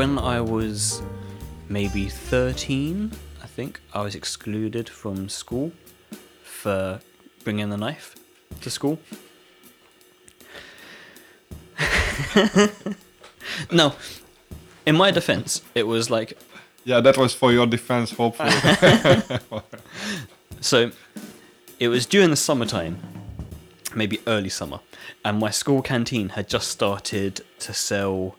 when I was maybe 13, I think, I was excluded from school for bringing the knife to school. no, in my defense, it was like Yeah, that was for your defense, hopefully. So it was during the summertime, maybe early summer, and my school canteen had just started to sell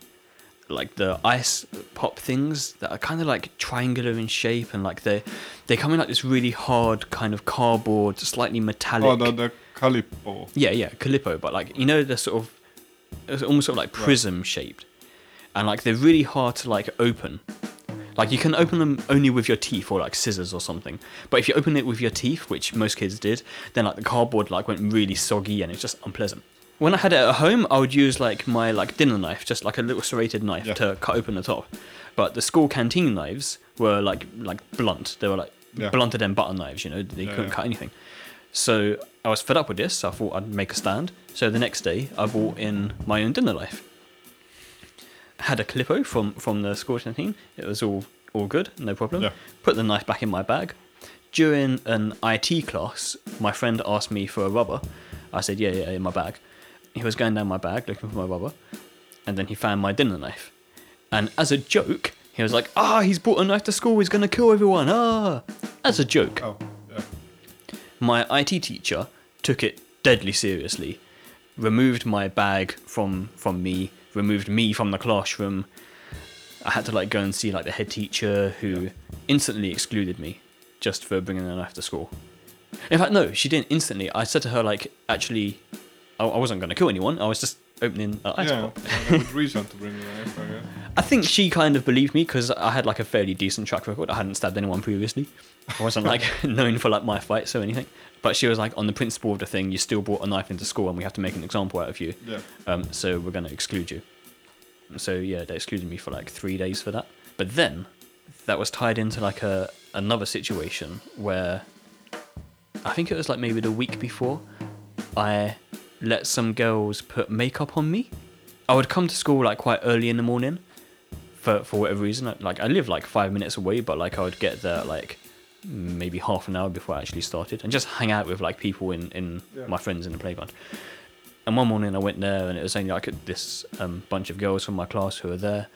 like the ice pop things that are kind of like triangular in shape and like they they come in like this really hard kind of cardboard, slightly metallic. oh, the, the Calippo. Yeah, yeah, Calippo, but like you know, they're sort of it's almost sort of like prism shaped, and like they're really hard to like open. Like you can open them only with your teeth or like scissors or something. But if you open it with your teeth, which most kids did, then like the cardboard like went really soggy and it's just unpleasant. When I had it at home, I would use like my like dinner knife, just like a little serrated knife Yeah. to cut open the top. But the school canteen knives were like like blunt. They were like Yeah. blunter than butter knives. You know, they Yeah, couldn't cut anything. So I was fed up with this. So I thought I'd make a stand. So the next day, I bought in my own dinner knife. Had a Calippo from from the school canteen. It was all all good, no problem. Put the knife back in my bag. During an IT class, my friend asked me for a rubber. I said, "Yeah, yeah, in my bag." He was going down my bag looking for my rubber, and then he found my dinner knife. And as a joke, he was like, "Ah, he's brought a knife to school. He's gonna kill everyone." Ah, as a joke Oh, yeah. my IT teacher took it deadly seriously, removed my bag from from me, removed me from the classroom. I had to like go and see like the head teacher who instantly excluded me just for bringing a knife to school. In fact, no, she didn't instantly. I said to her like, actually, I, I wasn't going to kill anyone. I was just opening an ice Yeah, good reason to bring I guess. I think she kind of believed me because I had like a fairly decent track record. I hadn't stabbed anyone previously. I wasn't like known for like my fights or anything. But she was like, on the principle of the thing, you still brought a knife into school and we have to make an example out of you. Yeah. Um, so we're going to exclude you. So yeah, they excluded me for like three days for that. But then that was tied into like a another situation where I think it was like maybe the week before I let some girls put makeup on me. I would come to school like quite early in the morning for for whatever reason. Like I live like five minutes away, but like I would get there like maybe half an hour before I actually started and just hang out with like people in in Yeah. my friends in the playground. And one morning I went there and it was only like this um, bunch of girls from my class who were there.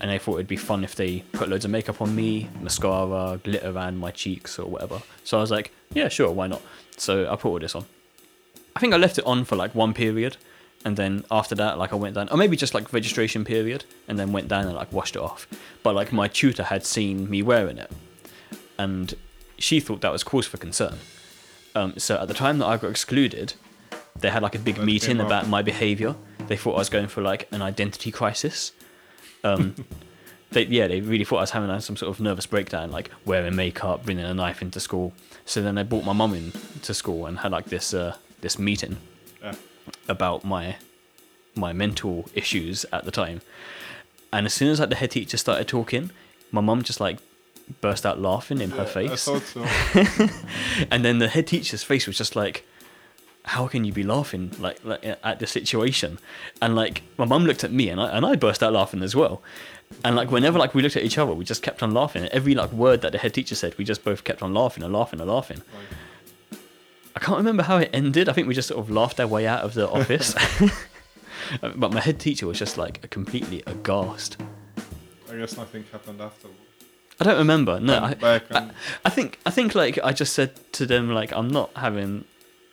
And they thought it'd be fun if they put loads of makeup on me, mascara, glitter around my cheeks or whatever. So I was like, yeah, sure, why not? So I put all this on. I think I left it on for like one period. And then after that, like I went down, or maybe just like registration period, and then went down and like washed it off. But like my tutor had seen me wearing it, and she thought that was cause for concern. Um, so at the time that I got excluded, they had like a big meeting about my behaviour. They thought I was going for like an identity crisis. Um, they yeah, they really thought I was having uh, some sort of nervous breakdown, like wearing makeup, bringing a knife into school. So then they brought my mum in to school and had like this uh, this meeting Yeah. about my my mental issues at the time. And as soon as like the head teacher started talking, my mum just like burst out laughing in her face. I thought so. And then the head teacher's face was just like, "How can you be laughing like, like at the situation?" And like my mum looked at me, and I and I burst out laughing as well. And like whenever like we looked at each other, we just kept on laughing. Every like word that the head teacher said, we just both kept on laughing and laughing and laughing. Like, I can't remember how it ended. I think we just sort of laughed our way out of the office. Uh, but my head teacher was just like completely aghast. I guess nothing happened afterwards. I don't remember. No, I, Went I, I think I think like I just said to them like I'm not having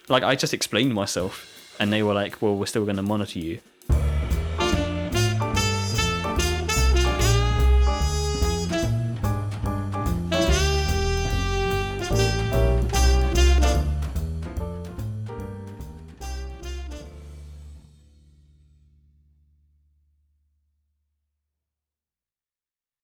like I just explained myself and they were like, well, we're still going to monitor you.